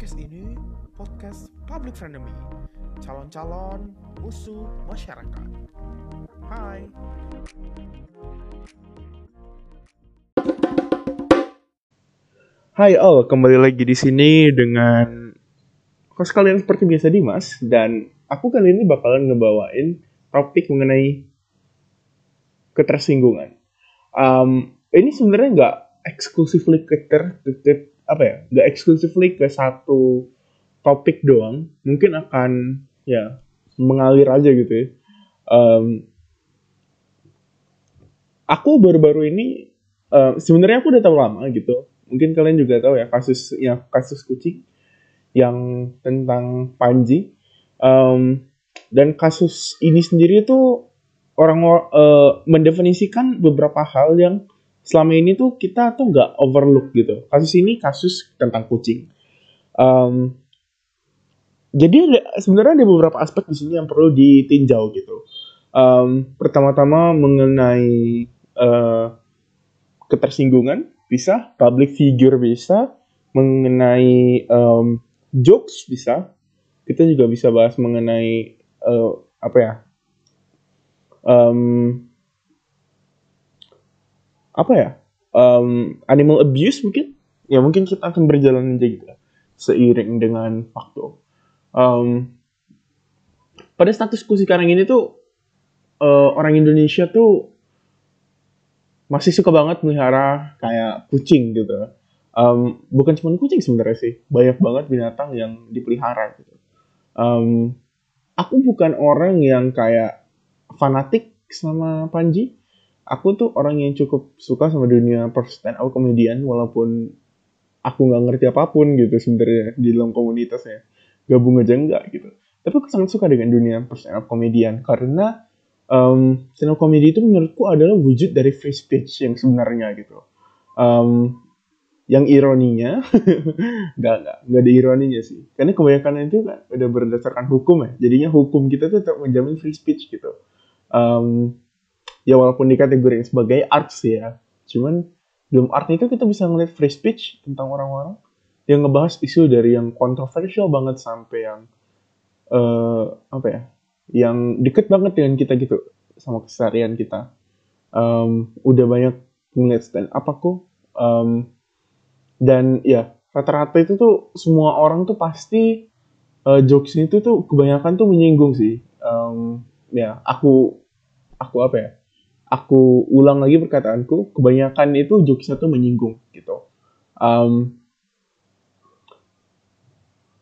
Podcast ini podcast public frenemy, calon-calon musuh masyarakat. Hai. Hai all, kembali lagi di sini dengan host kalian seperti biasa Dimas dan aku kali ini bakalan ngebawain topik mengenai ketersinggungan. Um, ini sebenarnya nggak exclusively ke ter, ke, ke- apa ya, nggak exclusively ke satu topik doang. Mungkin akan ya mengalir aja gitu ya. Um, aku baru-baru ini uh, sebenarnya aku udah tahu lama gitu mungkin kalian juga tahu ya kasus ya kasus kucing yang tentang Panji Em, dan kasus ini sendiri tuh orang eh, mendefinisikan beberapa hal yang selama ini tuh kita tuh nggak overlook gitu kasus ini kasus tentang kucing Em, jadi sebenarnya ada beberapa aspek di sini yang perlu ditinjau gitu Em, pertama-tama mengenai eh, ketersinggungan bisa, public figure bisa, mengenai em, jokes bisa. Kita juga bisa bahas mengenai eh, apa ya? em, apa ya? Em, animal abuse mungkin? Ya mungkin kita akan berjalan aja gitu seiring dengan waktu. Em, pada statusku sekarang ini tuh eh, orang Indonesia tuh masih suka banget melihara kayak kucing gitu. Em, bukan cuma kucing sebenarnya sih, banyak banget binatang yang dipelihara gitu. Em, aku bukan orang yang kayak fanatik sama Panji. Aku tuh orang yang cukup suka sama dunia stand up comedian walaupun aku nggak ngerti apa pun gitu sebenarnya di dalam komunitasnya. Gabung aja enggak gitu. Tapi aku sangat suka dengan dunia stand up comedian karena um, stand up comedy itu menurutku adalah wujud dari free speech yang sebenarnya gitu. Um, yang ironinya, nggak nggak nggak ada ironinya sih. Karena kebanyakan itu kan udah berdasarkan hukum ya. Jadinya hukum kita tuh tetap menjamin free speech gitu. Um, ya walaupun dikategorikan sebagai arts ya. Cuman dalam art itu kita bisa ngeliat free speech tentang orang-orang yang ngebahas isu dari yang kontroversial banget sampai yang eh apa ya yang deket banget dengan kita gitu sama keseharian kita Em, udah banyak ngeliat stand up aku Em, dan ya rata-rata itu tuh semua orang tuh pasti eh, jokes itu tuh kebanyakan tuh menyinggung sih Em, ya aku aku apa ya aku ulang lagi perkataanku kebanyakan itu jokesnya tuh menyinggung gitu Em,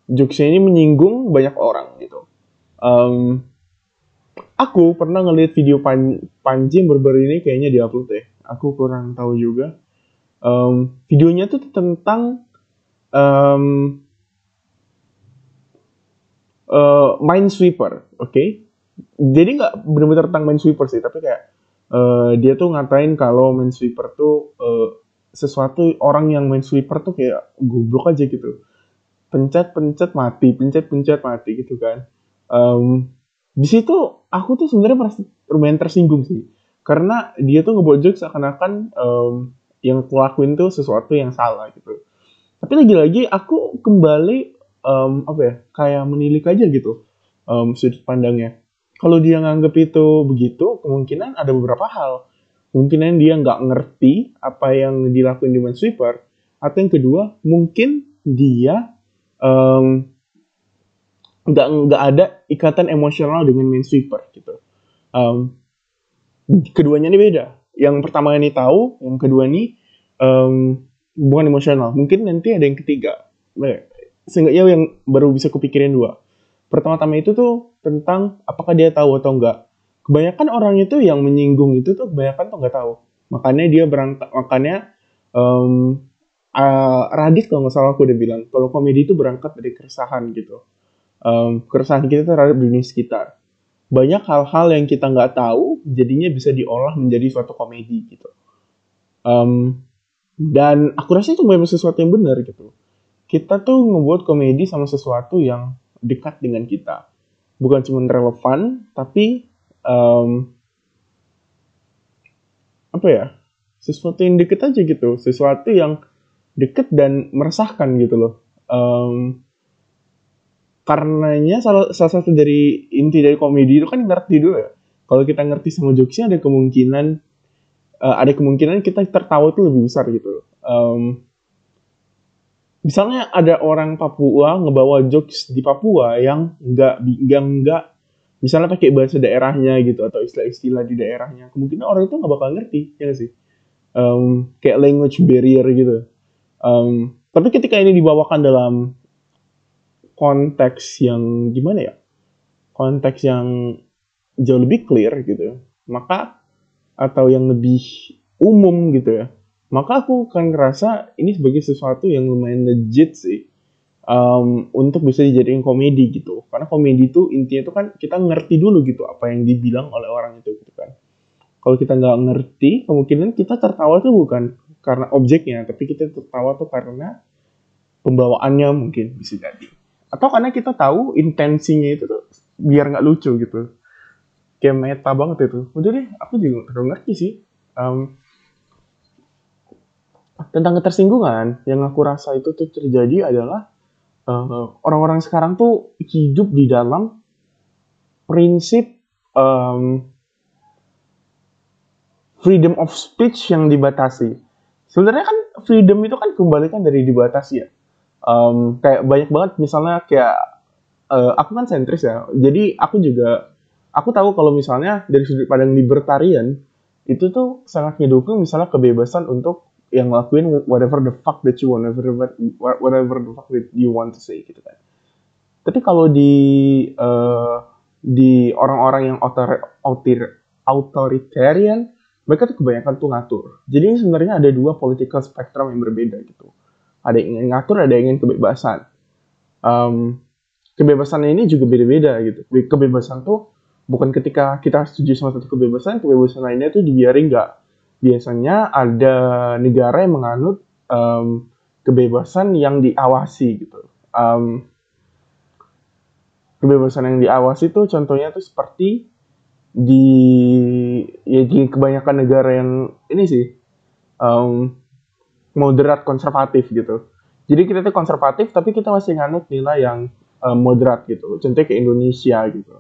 jokesnya ini menyinggung banyak orang gitu Em, aku pernah ngeliat video Pan Panji baru-baru ini kayaknya diupload deh. Aku kurang tahu juga. Em, videonya tuh tentang em, eh, Minesweeper, oke? Jadi nggak benar-benar tentang Minesweeper sih, tapi kayak eh, dia tuh ngatain kalau Minesweeper tuh eh, sesuatu orang yang Minesweeper tuh kayak goblok aja gitu. Pencet-pencet mati, pencet-pencet mati gitu kan. Em, di situ aku tuh sebenarnya lumayan tersinggung sih karena dia tuh ngebuat jokes seakan-akan em, yang aku tuh sesuatu yang salah gitu tapi lagi-lagi aku kembali em, apa ya kayak menilik aja gitu em, sudut pandangnya kalau dia nganggep itu begitu kemungkinan ada beberapa hal kemungkinan dia nggak ngerti apa yang dilakuin di Minesweeper atau yang kedua mungkin dia em, nggak nggak ada ikatan emosional dengan Minesweeper gitu. Um, keduanya ini beda. Yang pertama ini tahu, yang kedua ini um, bukan emosional. Mungkin nanti ada yang ketiga. Seenggaknya yang baru bisa kupikirin dua. Pertama-tama itu tuh tentang apakah dia tahu atau enggak. Kebanyakan orang itu yang menyinggung itu tuh kebanyakan tuh nggak tahu. Makanya dia berangkat, makanya um, uh, Radit kalau nggak salah aku udah bilang kalau komedi itu berangkat dari keresahan gitu um, keresahan kita terhadap dunia sekitar. Banyak hal-hal yang kita nggak tahu, jadinya bisa diolah menjadi suatu komedi gitu. Um, dan aku rasa itu memang sesuatu yang benar gitu. Kita tuh ngebuat komedi sama sesuatu yang dekat dengan kita. Bukan cuma relevan, tapi um, apa ya? Sesuatu yang deket aja gitu. Sesuatu yang deket dan meresahkan gitu loh. Um, karenanya salah, salah satu dari inti dari komedi itu kan ngerti dulu ya. Kalau kita ngerti sama jokesnya ada kemungkinan uh, ada kemungkinan kita tertawa itu lebih besar gitu. Um, misalnya ada orang Papua ngebawa jokes di Papua yang nggak nggak nggak misalnya pakai bahasa daerahnya gitu atau istilah-istilah di daerahnya kemungkinan orang itu nggak bakal ngerti ya gak sih? Um, kayak language barrier gitu. Um, tapi ketika ini dibawakan dalam konteks yang gimana ya? Konteks yang jauh lebih clear gitu maka atau yang lebih umum gitu ya maka aku akan ngerasa ini sebagai sesuatu yang lumayan legit sih. Um, untuk bisa dijadiin komedi gitu. Karena komedi itu intinya itu kan kita ngerti dulu gitu apa yang dibilang oleh orang itu gitu kan. Kalau kita nggak ngerti kemungkinan kita tertawa tuh bukan karena objeknya tapi kita tertawa tuh karena pembawaannya mungkin bisa jadi. Atau karena kita tahu intensinya itu tuh biar nggak lucu gitu. Kayak meta banget itu. Udah deh aku juga nggak ngerti sih. Um, tentang ketersinggungan yang aku rasa itu tuh terjadi adalah eh, orang-orang sekarang tuh hidup di dalam prinsip um, freedom of speech yang dibatasi. Sebenarnya kan freedom itu kan kembalikan dari dibatasi ya. Um, kayak banyak banget misalnya kayak uh, aku kan sentris ya. Jadi aku juga aku tahu kalau misalnya dari sudut pandang libertarian itu tuh sangat ngedukung misalnya kebebasan untuk yang ngelakuin whatever the fuck that you want, whatever whatever the fuck that you want to say gitu kan. Tapi kalau di uh, di orang-orang yang author, author, authoritarian, mereka tuh kebanyakan tuh ngatur. Jadi ini sebenarnya ada dua political spectrum yang berbeda gitu. Ada yang ingin ngatur, ada yang ingin kebebasan. Um, kebebasan ini juga beda-beda gitu. Kebebasan tuh bukan ketika kita setuju sama satu kebebasan, kebebasan lainnya tuh dibiarin nggak biasanya ada negara yang menganut um, kebebasan yang diawasi gitu. Um, kebebasan yang diawasi itu contohnya tuh seperti di ya di kebanyakan negara yang ini sih um, moderat konservatif gitu. Jadi kita tuh konservatif tapi kita masih nganut nilai yang um, moderat gitu. Contohnya ke Indonesia gitu.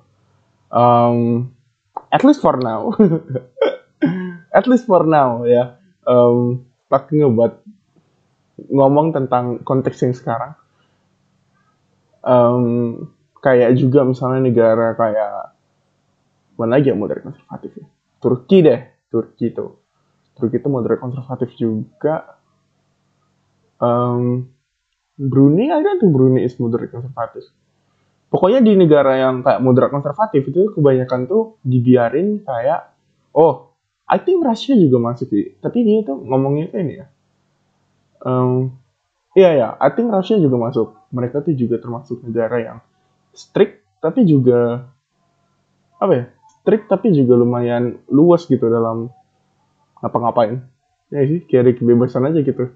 Um, at least for now. at least for now ya. Um, talking about ngomong tentang konteks yang sekarang. Um, kayak juga misalnya negara kayak mana lagi yang moderat konservatif ya? Turki deh Turki itu Turki itu moderat konservatif juga. Um, Brunei ada tuh Brunei is moderat konservatif. Pokoknya di negara yang kayak moderat konservatif itu kebanyakan tuh dibiarin kayak oh I think Rusia juga masuk sih. Tapi dia tuh ngomongnya ini ya. Um, iya ya, I think Rusia juga masuk. Mereka tuh juga termasuk negara yang strict, tapi juga apa ya? Strict tapi juga lumayan luas gitu dalam ngapa-ngapain. Ya sih, kayak kebebasan aja gitu.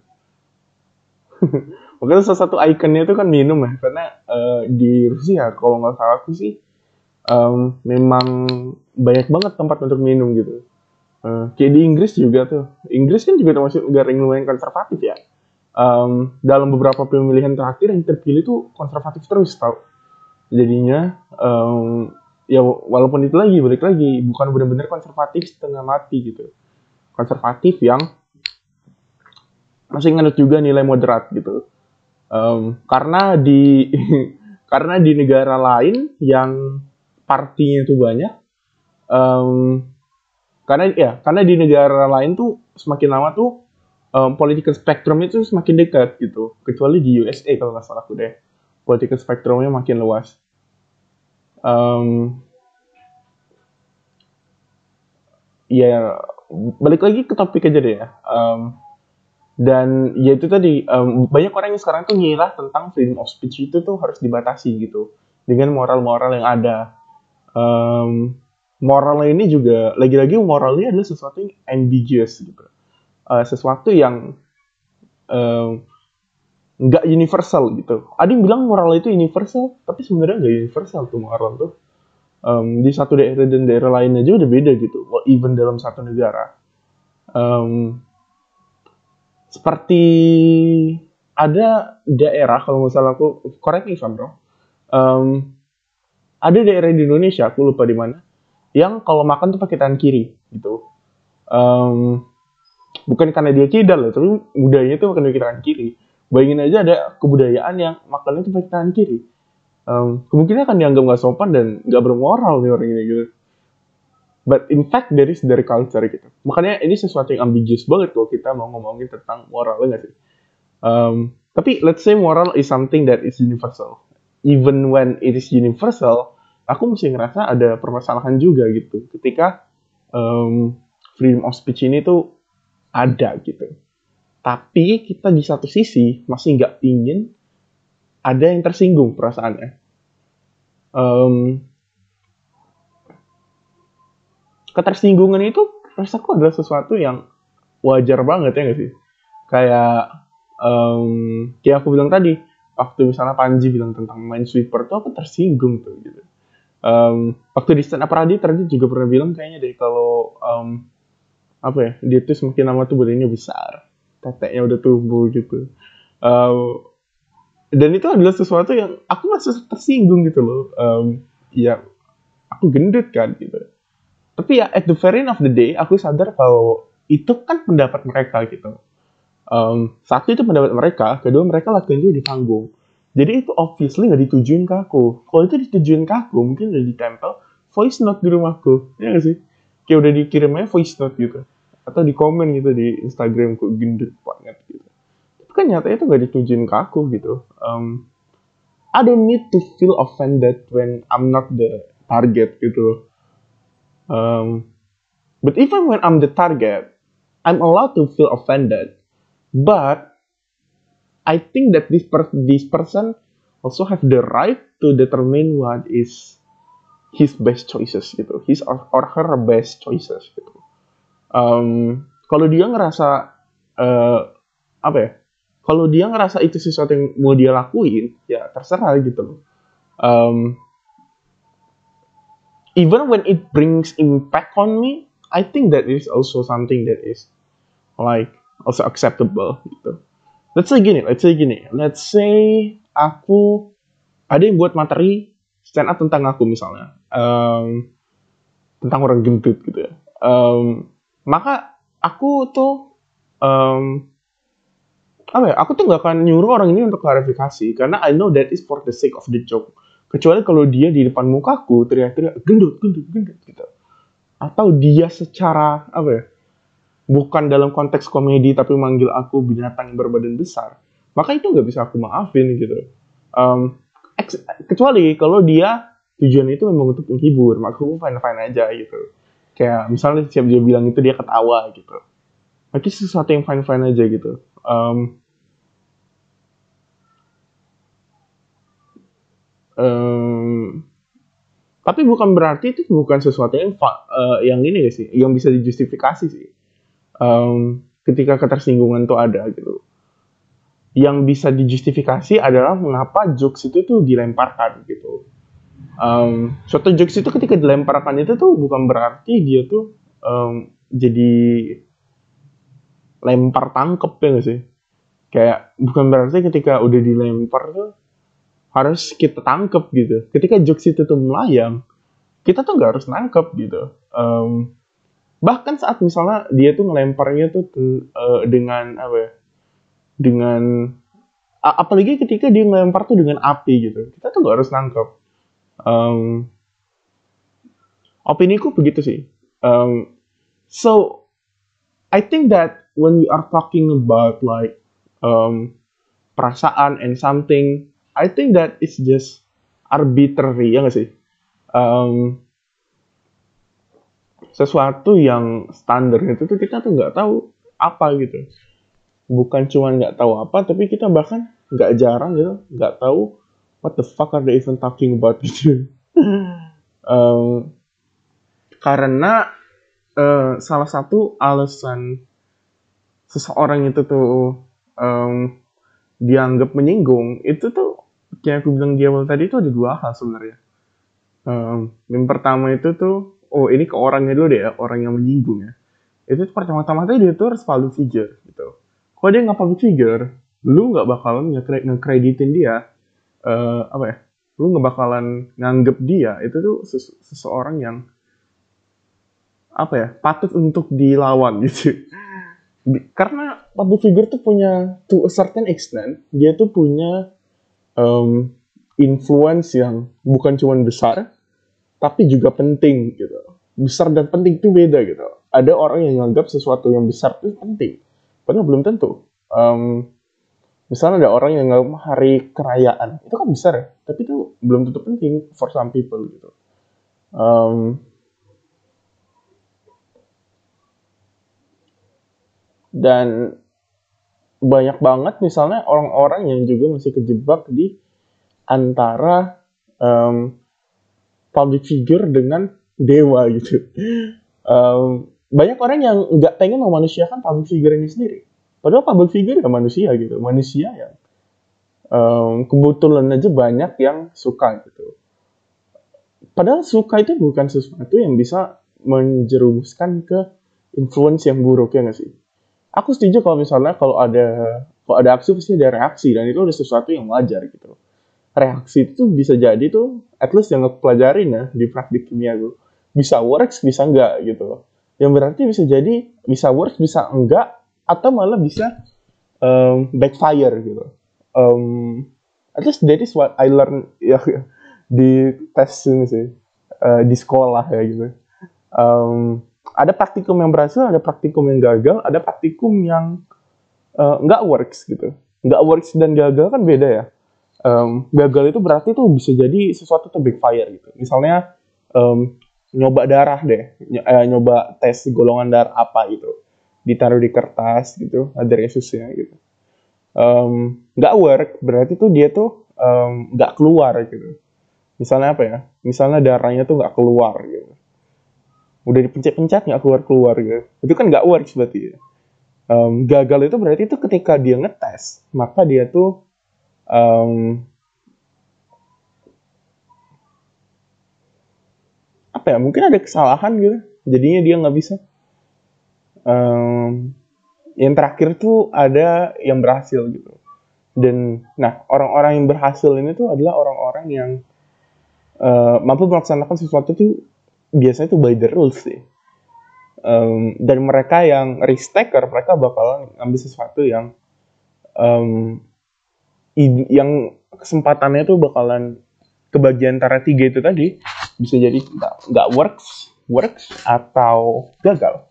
Makanya salah satu ikonnya itu kan minum ya, karena uh, di Rusia kalau nggak salah aku sih um, memang banyak banget tempat untuk minum gitu Uh, kayak di Inggris juga tuh. Inggris kan juga termasuk negara yang lumayan konservatif ya. Um, dalam beberapa pemilihan terakhir yang terpilih tuh konservatif terus tau. Jadinya um, ya walaupun itu lagi balik lagi bukan benar-benar konservatif setengah mati gitu. Konservatif yang masih nganut juga nilai moderat gitu. Um, karena di karena di negara lain yang partinya itu banyak um, karena ya karena di negara lain tuh semakin lama tuh um, political spectrum itu semakin dekat gitu. Kecuali di USA kalau nggak salah aku deh. Political spectrumnya makin luas. Um, ya balik lagi ke topik aja deh ya. Um, dan ya itu tadi um, banyak orang yang sekarang tuh ngira tentang freedom of speech itu tuh harus dibatasi gitu. Dengan moral-moral yang ada. Um, moralnya ini juga lagi-lagi moralnya adalah sesuatu yang ambiguous gitu. Uh, sesuatu yang nggak uh, universal gitu. Ada yang bilang moral itu universal tapi sebenarnya nggak universal tuh moral tuh. Um, di satu daerah dan daerah lain aja udah beda gitu. Well, even dalam satu negara. Um, seperti ada daerah kalau misalnya aku correct me if um, ada daerah di Indonesia aku lupa di mana yang kalau makan tuh pakai tangan kiri gitu. Um, bukan karena dia kidal loh tapi budayanya tuh makan pakai tangan kiri. Bayangin aja ada kebudayaan yang makannya tuh pakai tangan kiri. Um, kemungkinan akan dianggap nggak sopan dan nggak bermoral nih orang ini gitu. But in fact there is dari culture gitu. Makanya ini sesuatu yang ambiguous banget kalau kita mau ngomongin tentang moral nggak sih? Um, tapi let's say moral is something that is universal. Even when it is universal aku mesti ngerasa ada permasalahan juga gitu. Ketika um, freedom of speech ini tuh ada gitu. Tapi kita di satu sisi masih nggak ingin ada yang tersinggung perasaannya. Um, ketersinggungan itu rasaku adalah sesuatu yang wajar banget ya nggak sih? Kayak um, kayak aku bilang tadi waktu misalnya Panji bilang tentang main sweeper tuh aku tersinggung tuh gitu um, waktu di stand up Radit tadi juga pernah bilang kayaknya deh kalau um, apa ya dia tuh semakin lama tuh badannya besar teteknya udah tumbuh gitu. Um, dan itu adalah sesuatu yang aku masih tersinggung gitu loh. Um, ya aku gendut kan gitu. Tapi ya at the very end of the day aku sadar kalau itu kan pendapat mereka gitu. Um, satu itu pendapat mereka kedua mereka latihan juga di panggung jadi itu obviously nggak ditujuin ke aku. Kalau itu ditujuin ke aku, mungkin udah ditempel voice note di rumahku. Ya gak sih? Kayak udah dikirimnya voice note gitu. Atau di komen gitu di Instagram kok gendut banget gitu. Tapi kan nyatanya itu nggak ditujuin ke aku gitu. Um, I don't need to feel offended when I'm not the target gitu. Um, but even when I'm the target, I'm allowed to feel offended. But I think that this per this person also have the right to determine what is his best choices gitu, his or, or her best choices gitu. Um, kalau dia ngerasa uh, apa ya? Kalau dia ngerasa itu sesuatu yang mau dia lakuin, ya terserah gitu loh. Um, even when it brings impact on me, I think that is also something that is like also acceptable gitu let's say gini, let's say gini, let's say aku ada yang buat materi stand up tentang aku misalnya, um, tentang orang gendut gitu ya. Um, maka aku tuh um, apa ya? Aku tuh nggak akan nyuruh orang ini untuk klarifikasi karena I know that is for the sake of the joke. Kecuali kalau dia di depan mukaku teriak-teriak gendut, gendut, gendut gitu. Atau dia secara apa ya? Bukan dalam konteks komedi tapi manggil aku binatang berbadan besar, maka itu nggak bisa aku maafin gitu. Um, kecuali kalau dia tujuan itu memang untuk menghibur, maka aku fine fine aja gitu. Kayak misalnya siap dia bilang itu dia ketawa gitu. Tapi sesuatu yang fine fine aja gitu. Um, um, tapi bukan berarti itu bukan sesuatu yang uh, yang ini sih, yang bisa dijustifikasi sih um, ketika ketersinggungan tuh ada gitu. Yang bisa dijustifikasi adalah mengapa jokes itu tuh dilemparkan gitu. Um, suatu jokes itu ketika dilemparkan itu tuh bukan berarti dia tuh um, jadi lempar tangkep ya gak sih? Kayak bukan berarti ketika udah dilempar tuh harus kita tangkep gitu. Ketika jokes itu tuh melayang, kita tuh nggak harus nangkep gitu. Um, bahkan saat misalnya dia tuh ngelemparnya tuh uh, dengan apa ya? Dengan apalagi ketika dia ngelempar tuh dengan api gitu. Kita tuh gak harus nangkep. Um, opini ku begitu sih. Um, so I think that when we are talking about like um, perasaan and something I think that it's just arbitrary ya gak sih? Um, sesuatu yang standar itu tuh kita tuh nggak tahu apa gitu. Bukan cuma nggak tahu apa tapi kita bahkan nggak jarang gitu nggak tahu what the fuck are they even talking about gitu. Um, karena uh, salah satu alasan seseorang itu tuh um, dianggap menyinggung itu tuh kayak aku bilang di awal tadi itu ada dua hal sebenarnya. Um, yang pertama itu tuh oh ini ke orangnya dulu deh ya, orang yang menyinggung ya. Itu pertama-tama dia tuh harus public figure gitu. Kalau dia nggak public figure, lu nggak bakalan nge-kreditin dia uh, apa ya? lu nggak bakalan nganggep dia itu tuh ses- seseorang yang apa ya patut untuk dilawan gitu karena public figure tuh punya to a certain extent dia tuh punya um, influence yang bukan cuma besar tapi juga penting gitu. Besar dan penting itu beda gitu. Ada orang yang menganggap sesuatu yang besar itu penting padahal belum tentu. Um, misalnya ada orang yang nganggap hari kerayaan itu kan besar ya tapi itu belum tentu penting for some people gitu. Um, dan banyak banget misalnya orang-orang yang juga masih kejebak di antara um, public figure dengan dewa gitu. Um, banyak orang yang nggak pengen memanusiakan public figure ini sendiri. Padahal public figure ya manusia gitu, manusia yang um, kebetulan aja banyak yang suka gitu. Padahal suka itu bukan sesuatu yang bisa menjerumuskan ke influence yang buruk ya nggak sih? Aku setuju kalau misalnya kalau ada kalau ada aksi pasti ada reaksi dan itu ada sesuatu yang wajar gitu. Reaksi itu bisa jadi tuh at least yang pelajarin ya di praktik kimia tuh bisa works bisa enggak gitu. Yang berarti bisa jadi bisa works bisa enggak atau malah bisa um, backfire gitu. Um, at least that is what I learned ya di tes ini sih eh, di sekolah ya gitu. Um, ada praktikum yang berhasil, ada praktikum yang gagal, ada praktikum yang eh, nggak works gitu. Nggak works dan gagal kan beda ya. Um, gagal itu berarti tuh bisa jadi sesuatu tuh backfire gitu. Misalnya um, nyoba darah deh, eh, nyoba tes golongan darah apa gitu, ditaruh di kertas gitu, ada Yesusnya gitu. Um, nggak work berarti tuh dia tuh um, nggak keluar gitu. Misalnya apa ya? Misalnya darahnya tuh nggak keluar gitu udah dipencet-pencet nggak keluar-keluar gitu. Itu kan nggak works berarti ya. Em, gagal itu berarti itu ketika dia ngetes, maka dia tuh em, apa ya? Mungkin ada kesalahan gitu. Jadinya dia nggak bisa. Em, yang terakhir tuh ada yang berhasil gitu. Dan nah orang-orang yang berhasil ini tuh adalah orang-orang yang eh, mampu melaksanakan sesuatu tuh biasanya tuh by the rules sih. Um, dan mereka yang risk taker, mereka bakalan ngambil sesuatu yang um, yang kesempatannya tuh bakalan kebagian antara tiga itu tadi bisa jadi nggak works, works atau gagal.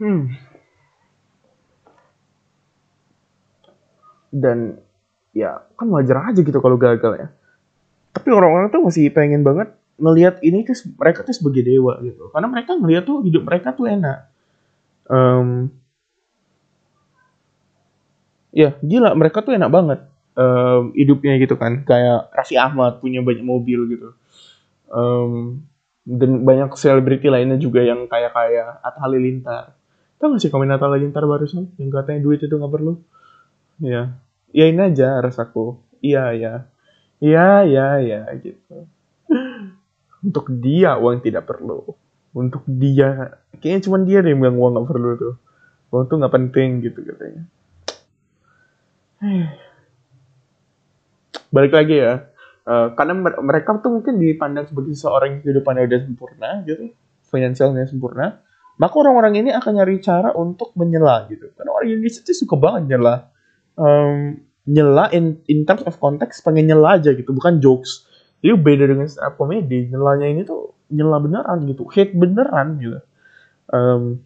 Hmm. Dan ya kan wajar aja gitu kalau gagal ya. tapi orang-orang tuh masih pengen banget ngelihat ini tuh mereka tuh sebagai dewa gitu karena mereka ngelihat tuh hidup mereka tuh enak Em, ya gila mereka tuh enak banget. Em, hidupnya gitu kan. Kayak Raffi Ahmad punya banyak mobil gitu. Em, dan banyak selebriti lainnya juga yang kayak kayak Atta Halilintar. Tau gak sih komen Atta Halilintar barusan? Yang katanya duit itu nggak perlu. Ya yain aja rasaku. Iya ya Iya, iya, iya gitu. Untuk dia uang tidak perlu. Untuk dia, kayaknya cuma dia deh yang bilang uang nggak perlu tuh. Uang tuh nggak penting gitu katanya. Balik lagi ya. Eh, karena mer- mereka tuh mungkin dipandang sebagai seseorang yang kehidupannya udah sempurna gitu, finansialnya sempurna, maka orang-orang ini akan nyari cara untuk menyela gitu. Karena orang Indonesia tuh suka banget nyela. Em, nyela in, in terms of konteks pengen nyela aja gitu. Bukan jokes. Jadi beda dengan stand up comedy nyelanya ini tuh nyela beneran gitu. Hate beneran gitu. Em,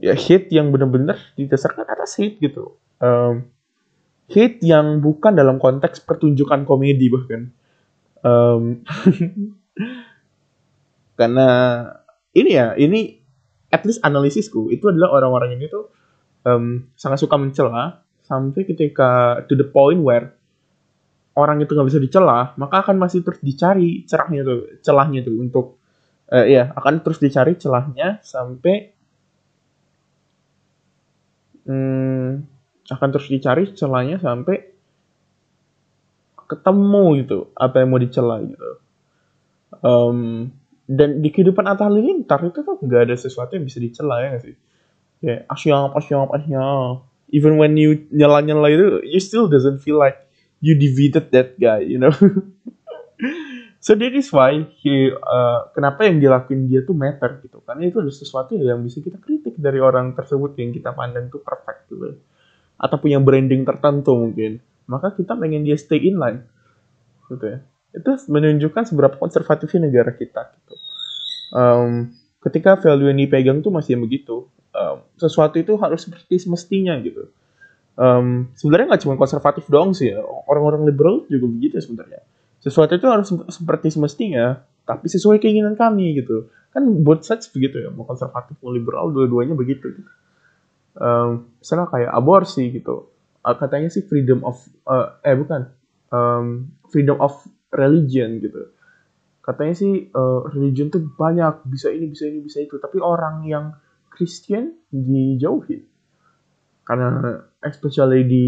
ya hate yang bener-bener didasarkan atas hate gitu. Em, hate yang bukan dalam konteks pertunjukan komedi bahkan. Em, karena ini ya ini at least analisisku itu adalah orang-orang ini tuh em, sangat suka mencela sampai ketika to the point where orang itu nggak bisa dicela maka akan masih terus dicari cerahnya tuh celahnya tuh untuk eh, ya akan terus dicari celahnya sampai hmm, akan terus dicari celahnya sampai ketemu gitu apa yang mau dicela gitu. Em, dan di kehidupan Atta Halilintar itu tuh nggak ada sesuatu yang bisa dicela ya nggak sih? Kayak asyap asyap asyap even when you nyala nyala itu you still doesn't feel like you defeated that guy you know so that is why he uh, kenapa yang dilakuin dia tuh matter gitu. Karena itu ada sesuatu yang bisa kita kritik dari orang tersebut yang kita pandang tuh perfect gitu. Atau punya branding tertentu mungkin. Maka kita pengen dia stay in line. Gitu ya. Itu menunjukkan seberapa konservatifnya negara kita gitu. Um, ketika value yang dipegang tuh masih begitu. Um, sesuatu itu harus seperti semestinya gitu. Um, sebenarnya nggak cuma konservatif doang sih ya. Orang-orang liberal juga begitu sebenarnya sesuatu itu harus seperti semestinya tapi sesuai keinginan kami gitu. Kan both sides begitu ya mau konservatif mau liberal dua-duanya begitu gitu. um, misalnya kayak aborsi gitu. Uh, katanya sih freedom of uh, eh bukan um, freedom of religion gitu. Katanya sih uh, religion tuh banyak bisa ini bisa ini bisa itu. Tapi orang yang Christian dijauhi. Karena especially di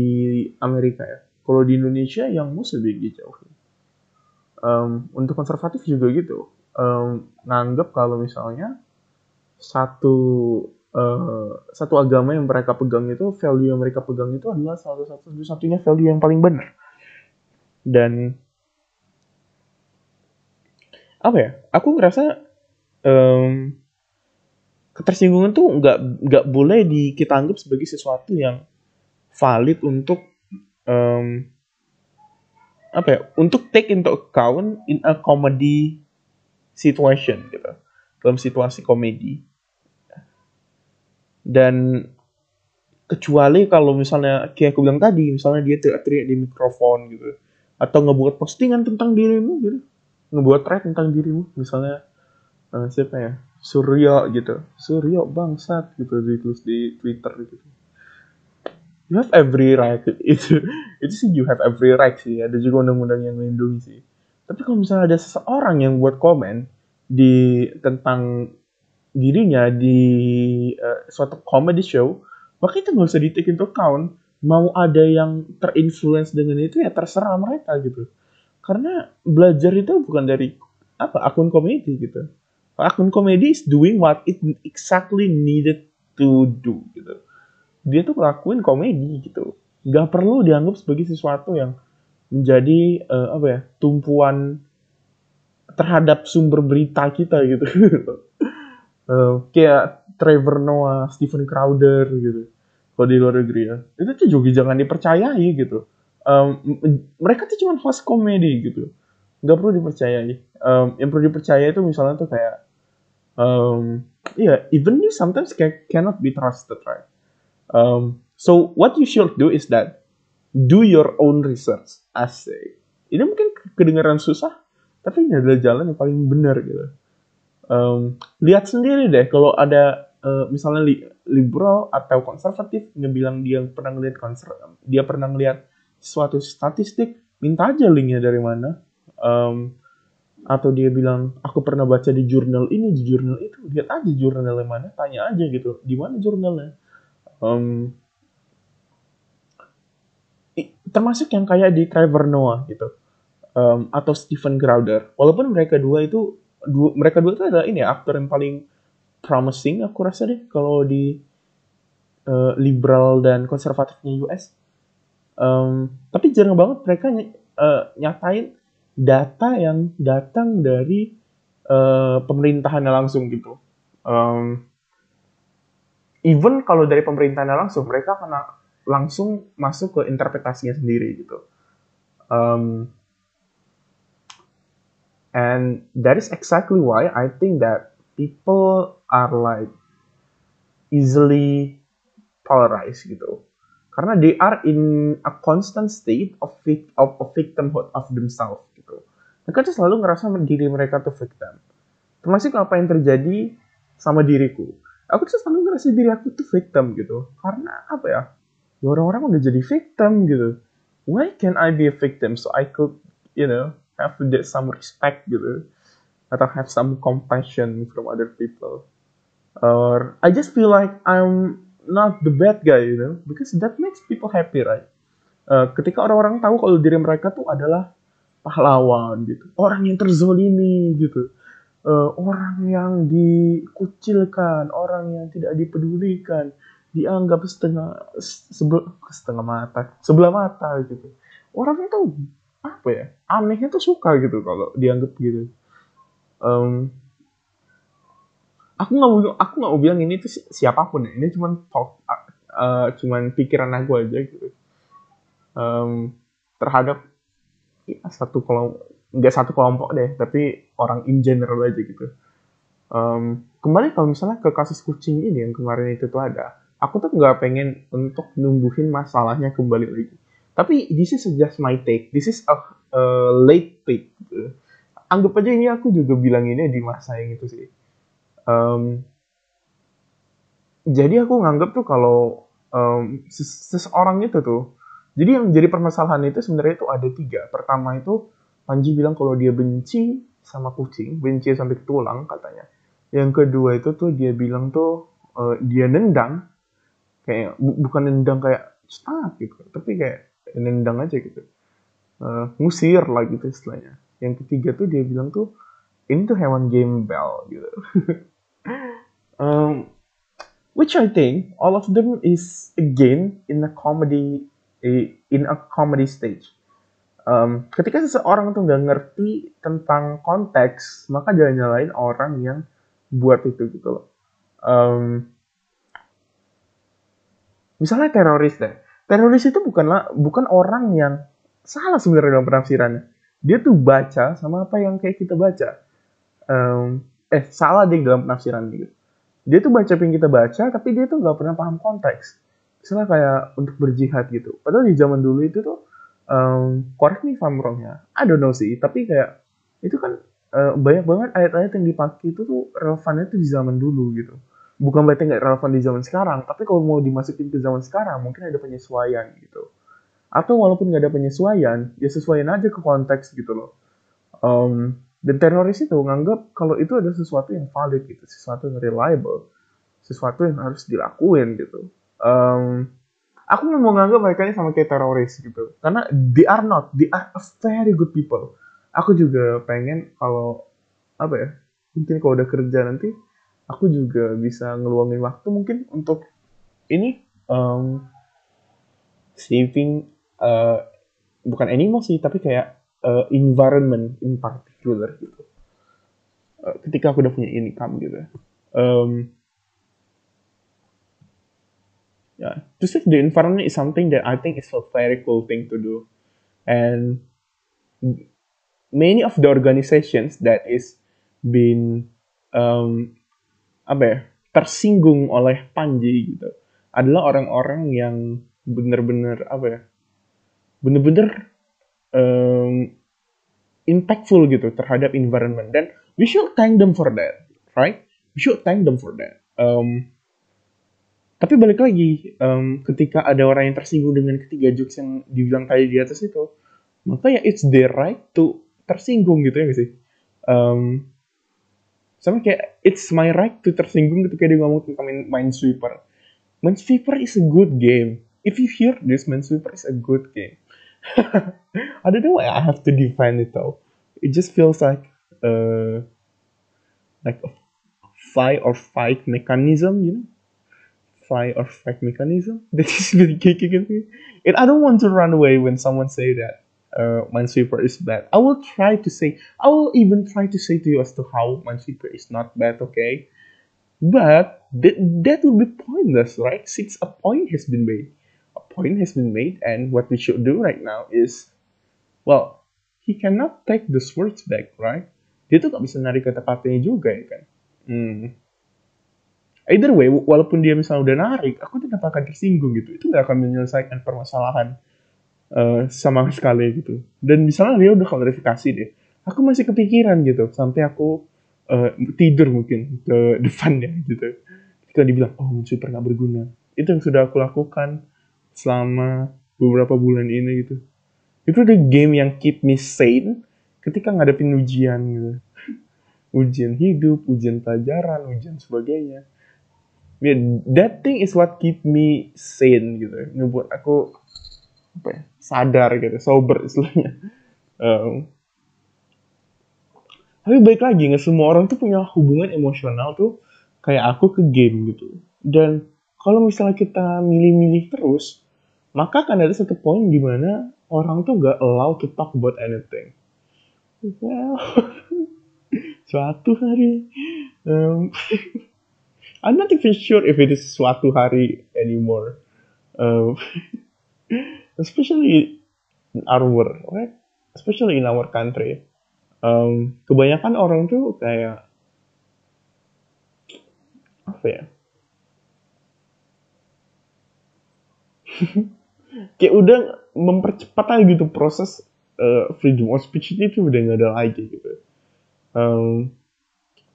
Amerika ya. Kalau di Indonesia yang Muslim dijauhi um, untuk konservatif juga gitu. Um, nganggap kalau misalnya satu uh, satu agama yang mereka pegang itu value yang mereka pegang itu adalah salah satu satunya value yang paling benar. Dan apa ya? Aku ngerasa um, ketersinggungan tuh nggak nggak boleh di kita anggap sebagai sesuatu yang valid untuk um, apa ya untuk take into account in a comedy situation gitu. Dalam situasi komedi. Dan kecuali kalau misalnya kayak aku bilang tadi misalnya dia teriak-teriak di mikrofon gitu. Atau ngebuat postingan tentang dirimu gitu. Ngebuat thread tentang dirimu. Misalnya uh, siapa ya? Suryo gitu. Suryo bangsat gitu ditulis di Twitter gitu you have every right. Itu itu sih you have every right sih. Ada juga undang-undang yang melindungi sih. Tapi kalau misalnya ada seseorang yang buat komen di tentang dirinya di uh, suatu comedy show maka itu nggak usah di take into account. Mau ada yang terinfluence dengan itu ya terserah mereka gitu. Karena belajar itu bukan dari apa akun komedi gitu. Akun komedi is doing what it exactly needed to do gitu dia tuh ngelakuin komedi gitu. Nggak perlu dianggap sebagai sesuatu yang menjadi uh, apa ya tumpuan terhadap sumber berita kita gitu. Uh, kayak Trevor Noah, Stephen Crowder gitu. Kalau di luar negeri ya. Itu tuh juga jangan dipercayai gitu. Um, mereka tuh cuma host komedi gitu. Nggak perlu dipercayai. Um, yang perlu dipercaya itu misalnya tuh kayak um, yeah even you sometimes can, cannot be trusted right Um, so what you should do is that do your own research. Asik. Ini mungkin kedengaran susah, tapi ini adalah jalan yang paling benar gitu. Um, lihat sendiri deh kalau ada uh, misalnya li liberal atau konservatif ngebilang dia pernah ngeliat konser dia pernah ngeliat suatu statistik, minta aja linknya dari mana. Um, atau dia bilang aku pernah baca di jurnal ini di jurnal itu lihat aja jurnalnya mana tanya aja gitu di mana jurnalnya um, termasuk yang kayak di Trevor Noah gitu. Um, atau Stephen Crowder. Walaupun mereka dua itu dua, mereka dua itu adalah ini ya, aktor yang paling promising aku rasa deh kalau di uh, liberal dan konservatifnya US um, tapi jarang banget mereka ny uh, nyatain data yang datang dari uh, pemerintahannya langsung gitu. Um, even kalau dari pemerintahnya langsung mereka akan langsung masuk ke interpretasinya sendiri gitu. Um, and that is exactly why I think that people are like easily polarized gitu. Karena they are in a constant state of of, of victimhood of themselves gitu. Mereka tuh selalu ngerasa diri mereka tuh victim. Termasuk apa yang terjadi sama diriku aku tuh selalu ngerasa diri aku tuh victim gitu. Karena apa ya? Ya orang-orang udah jadi victim gitu. Why can I be a victim? So I could you know have some respect gitu. Atau have some compassion from other people. Or I just feel like I'm not the bad guy you know? Because that makes people happy right? Uh, ketika orang-orang tahu kalau diri mereka tuh adalah pahlawan gitu. Orang yang terzolimi gitu uh, orang yang dikucilkan, orang yang tidak dipedulikan, dianggap setengah sebelah setengah mata sebelah mata gitu. Orang itu apa ya anehnya tuh suka gitu kalau dianggap gitu. Um, aku nggak mau aku nggak mau bilang ini tuh siapa pun ya ini cuma talk uh, cuman pikiran aku aja gitu. Um, terhadap ya, satu kelompok nggak satu kelompok deh tapi orang in general aja gitu. Um, kembali kalau misalnya ke kasus kucing ini yang kemarin itu tuh ada aku tuh nggak pengen untuk numbuhin masalahnya kembali lagi. Tapi this is just my take. This is a, a late take gitu. anggap aja ini aku juga bilang ini di masa yang itu sih. Um, jadi aku nganggap tuh kalau um, seseorang itu tuh jadi yang jadi permasalahan itu sebenarnya itu ada tiga. Pertama itu Panji bilang kalau dia benci sama kucing, benci sampai ke tulang katanya. Yang kedua itu tuh dia bilang tuh uh, dia nendang, kayak bu bukan nendang kayak stop gitu, tapi kayak nendang aja gitu. Uh, ngusir lah gitu istilahnya. Yang ketiga tuh dia bilang tuh ini tuh hewan gembel gitu. um, which I think all of them is again in a comedy in a comedy stage um, ketika seseorang tuh nggak ngerti tentang konteks, maka jangan nyalain orang yang buat itu gitu loh. Um, misalnya teroris deh. Teroris itu bukanlah bukan orang yang salah sebenarnya dalam penafsirannya. Dia tuh baca sama apa yang kayak kita baca. Um, eh salah deh dalam penafsiran gitu. Dia tuh baca yang kita baca, tapi dia tuh nggak pernah paham konteks. Misalnya kayak untuk berjihad gitu. Padahal di zaman dulu itu tuh um, correct me if I'm wrong ya. I don't know sih tapi kayak itu kan uh, banyak banget ayat-ayat yang dipakai itu tuh relevannya tuh di zaman dulu gitu. Bukan berarti nggak relevan di zaman sekarang tapi kalau mau dimasukin ke zaman sekarang mungkin ada penyesuaian gitu. Atau walaupun nggak ada penyesuaian ya sesuaiin aja ke konteks gitu loh. Um, dan teroris itu nganggap kalau itu ada sesuatu yang valid gitu sesuatu yang reliable sesuatu yang harus dilakuin gitu. Um, aku mau nganggap mereka ini sama kayak teroris gitu. Karena they are not they are very good people. Aku juga pengen kalau apa ya mungkin kalau udah kerja nanti aku juga bisa ngeluangin waktu mungkin untuk ini um, saving uh, bukan animal sih tapi kayak uh, environment in particular gitu. Uh, ketika aku udah punya income gitu. Um, yeah. To save the environment is something that I think is a very cool thing to do. And many of the organizations that is been um, apa ya tersinggung oleh Panji gitu adalah orang-orang yang benar-benar apa ya benar-benar um, impactful gitu terhadap environment. Dan we should thank them for that right? We should thank them for that. Um, tapi balik lagi, um, ketika ada orang yang tersinggung dengan ketiga jokes yang dibilang tadi di atas itu, maka ya it's their right to tersinggung gitu ya gak sih? Um, sama kayak it's my right to tersinggung ketika dia ngomong tentang Minesweeper. Minesweeper is a good game. If you hear this, Minesweeper is a good game. I don't know why I have to defend it though. It just feels like uh, like a fight or fight mechanism, you know? Or fight mechanism that is really kicking at me. And I don't want to run away when someone say that uh, Minesweeper is bad. I will try to say, I will even try to say to you as to how Minesweeper is not bad, okay? But that, that would be pointless, right? Since a point has been made. A point has been made, and what we should do right now is, well, he cannot take the words back, right? Dia tuh gak bisa narik kata-katanya juga ya kan? Hmm either way walaupun dia misalnya udah narik aku tetap akan tersinggung gitu. Itu nggak akan menyelesaikan permasalahan uh, sama sekali gitu. Dan misalnya dia udah klarifikasi deh aku masih kepikiran gitu. Sampai aku uh, tidur mungkin ke depannya gitu. Ketika dibilang oh super nggak berguna. Itu yang sudah aku lakukan selama beberapa bulan ini gitu. Itu the game yang keep me sane ketika ngadepin ujian gitu. Ujian hidup ujian pelajaran ujian sebagainya yeah, that thing is what keep me sane gitu. Ngebuat aku apa ya, sadar gitu sober istilahnya. Um, tapi baik lagi nggak semua orang tuh punya hubungan emosional tuh kayak aku ke game gitu. Dan kalau misalnya kita milih-milih terus maka akan ada satu poin di mana orang tuh gak allowed to talk about anything. Well suatu hari um, I'm not even sure if it is suatu hari anymore. Um, especially in our world right? Especially in our country. Um, kebanyakan orang tuh kayak apa ya? Kayak udah mempercepat aja gitu proses uh, freedom of speech itu udah nggak ada lagi gitu. Um,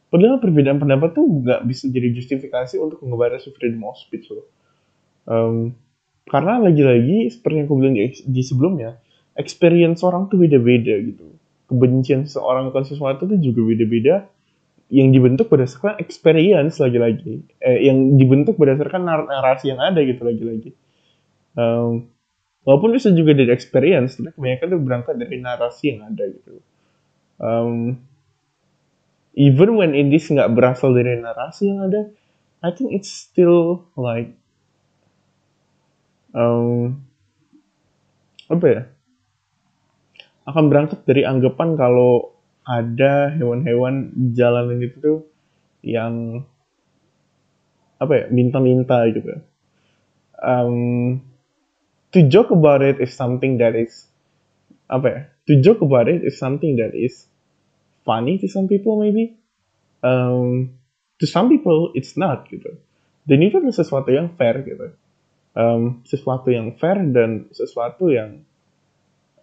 padahal perbedaan pendapat tuh nggak bisa jadi justifikasi untuk ngebatasi freedom of speech loh. Um, karena lagi-lagi seperti yang aku bilang di, di sebelumnya experience orang tuh beda-beda gitu. Kebencian seseorang akan sesuatu tuh juga beda-beda. Yang dibentuk berdasarkan experience lagi-lagi. Eh, yang dibentuk berdasarkan narasi yang ada gitu lagi-lagi. Um, walaupun bisa juga dari experience tapi kebanyakan tuh berangkat dari narasi yang ada gitu. Um, even when this nggak berasal dari narasi yang ada I think it's still like um, apa ya akan berangkat dari anggapan kalau ada hewan-hewan di jalanan itu tuh yang apa ya minta-minta gitu. Um, to joke about it is something that is apa ya? To joke about it is something that is funny to some people maybe. Um, to some people it's not gitu. Dan itu adalah sesuatu yang fair gitu. Um, sesuatu yang fair dan sesuatu yang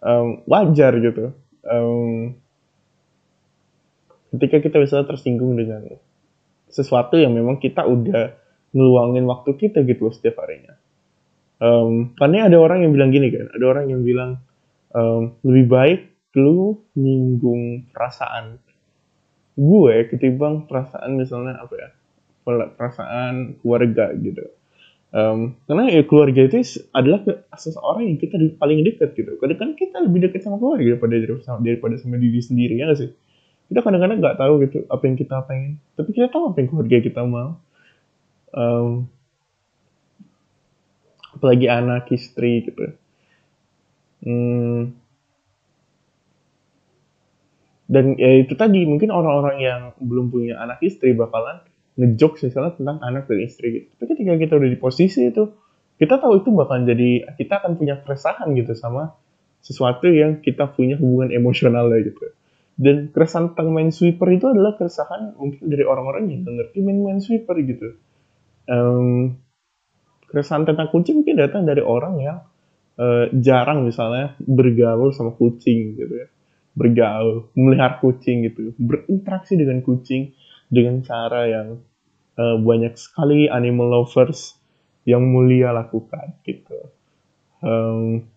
um, wajar gitu. Um, ketika kita bisa tersinggung dengan sesuatu yang memang kita udah ngeluangin waktu kita gitu setiap harinya. Um, karena ada orang yang bilang gini kan, ada orang yang bilang um, lebih baik lu nyinggung perasaan gue ketimbang perasaan misalnya apa ya perasaan keluarga gitu. Um, karena ya keluarga itu adalah seseorang yang kita paling dekat gitu. Kadang kan kita lebih dekat sama keluarga daripada daripada sama diri sendiri ya gak sih? Kita kadang-kadang nggak tahu gitu apa yang kita pengen tapi kita tahu apa yang keluarga kita mau. Um, apalagi anak istri gitu. Hmm, dan ya itu tadi mungkin orang-orang yang belum punya anak istri bakalan ngejok misalnya tentang anak dan istri gitu. Tapi ketika kita udah di posisi itu kita tahu itu bakal jadi kita akan punya keresahan gitu sama sesuatu yang kita punya hubungan emosional gitu. Dan keresahan tentang main sweeper itu adalah keresahan mungkin dari orang-orang yang ngerti main main sweeper gitu. Um, keresahan tentang kucing mungkin datang dari orang yang uh, jarang misalnya bergaul sama kucing gitu ya bergaul melihara kucing gitu. Berinteraksi dengan kucing dengan cara yang uh, banyak sekali animal lovers yang mulia lakukan gitu. Um,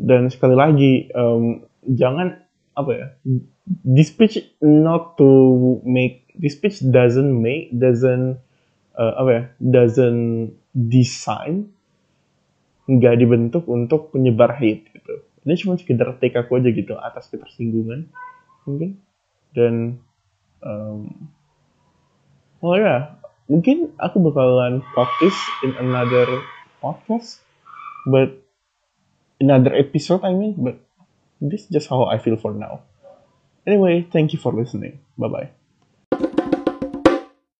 dan sekali lagi um, jangan apa ya this pitch not to make this pitch doesn't make doesn't uh, apa ya doesn't design nggak dibentuk untuk penyebar hate gitu ini cuma sekedar take aku aja gitu atas ketersinggungan mungkin dan um, oh ya mungkin aku bakalan this in another podcast but another episode I mean but this is just how I feel for now. Anyway, thank you for listening. Bye bye.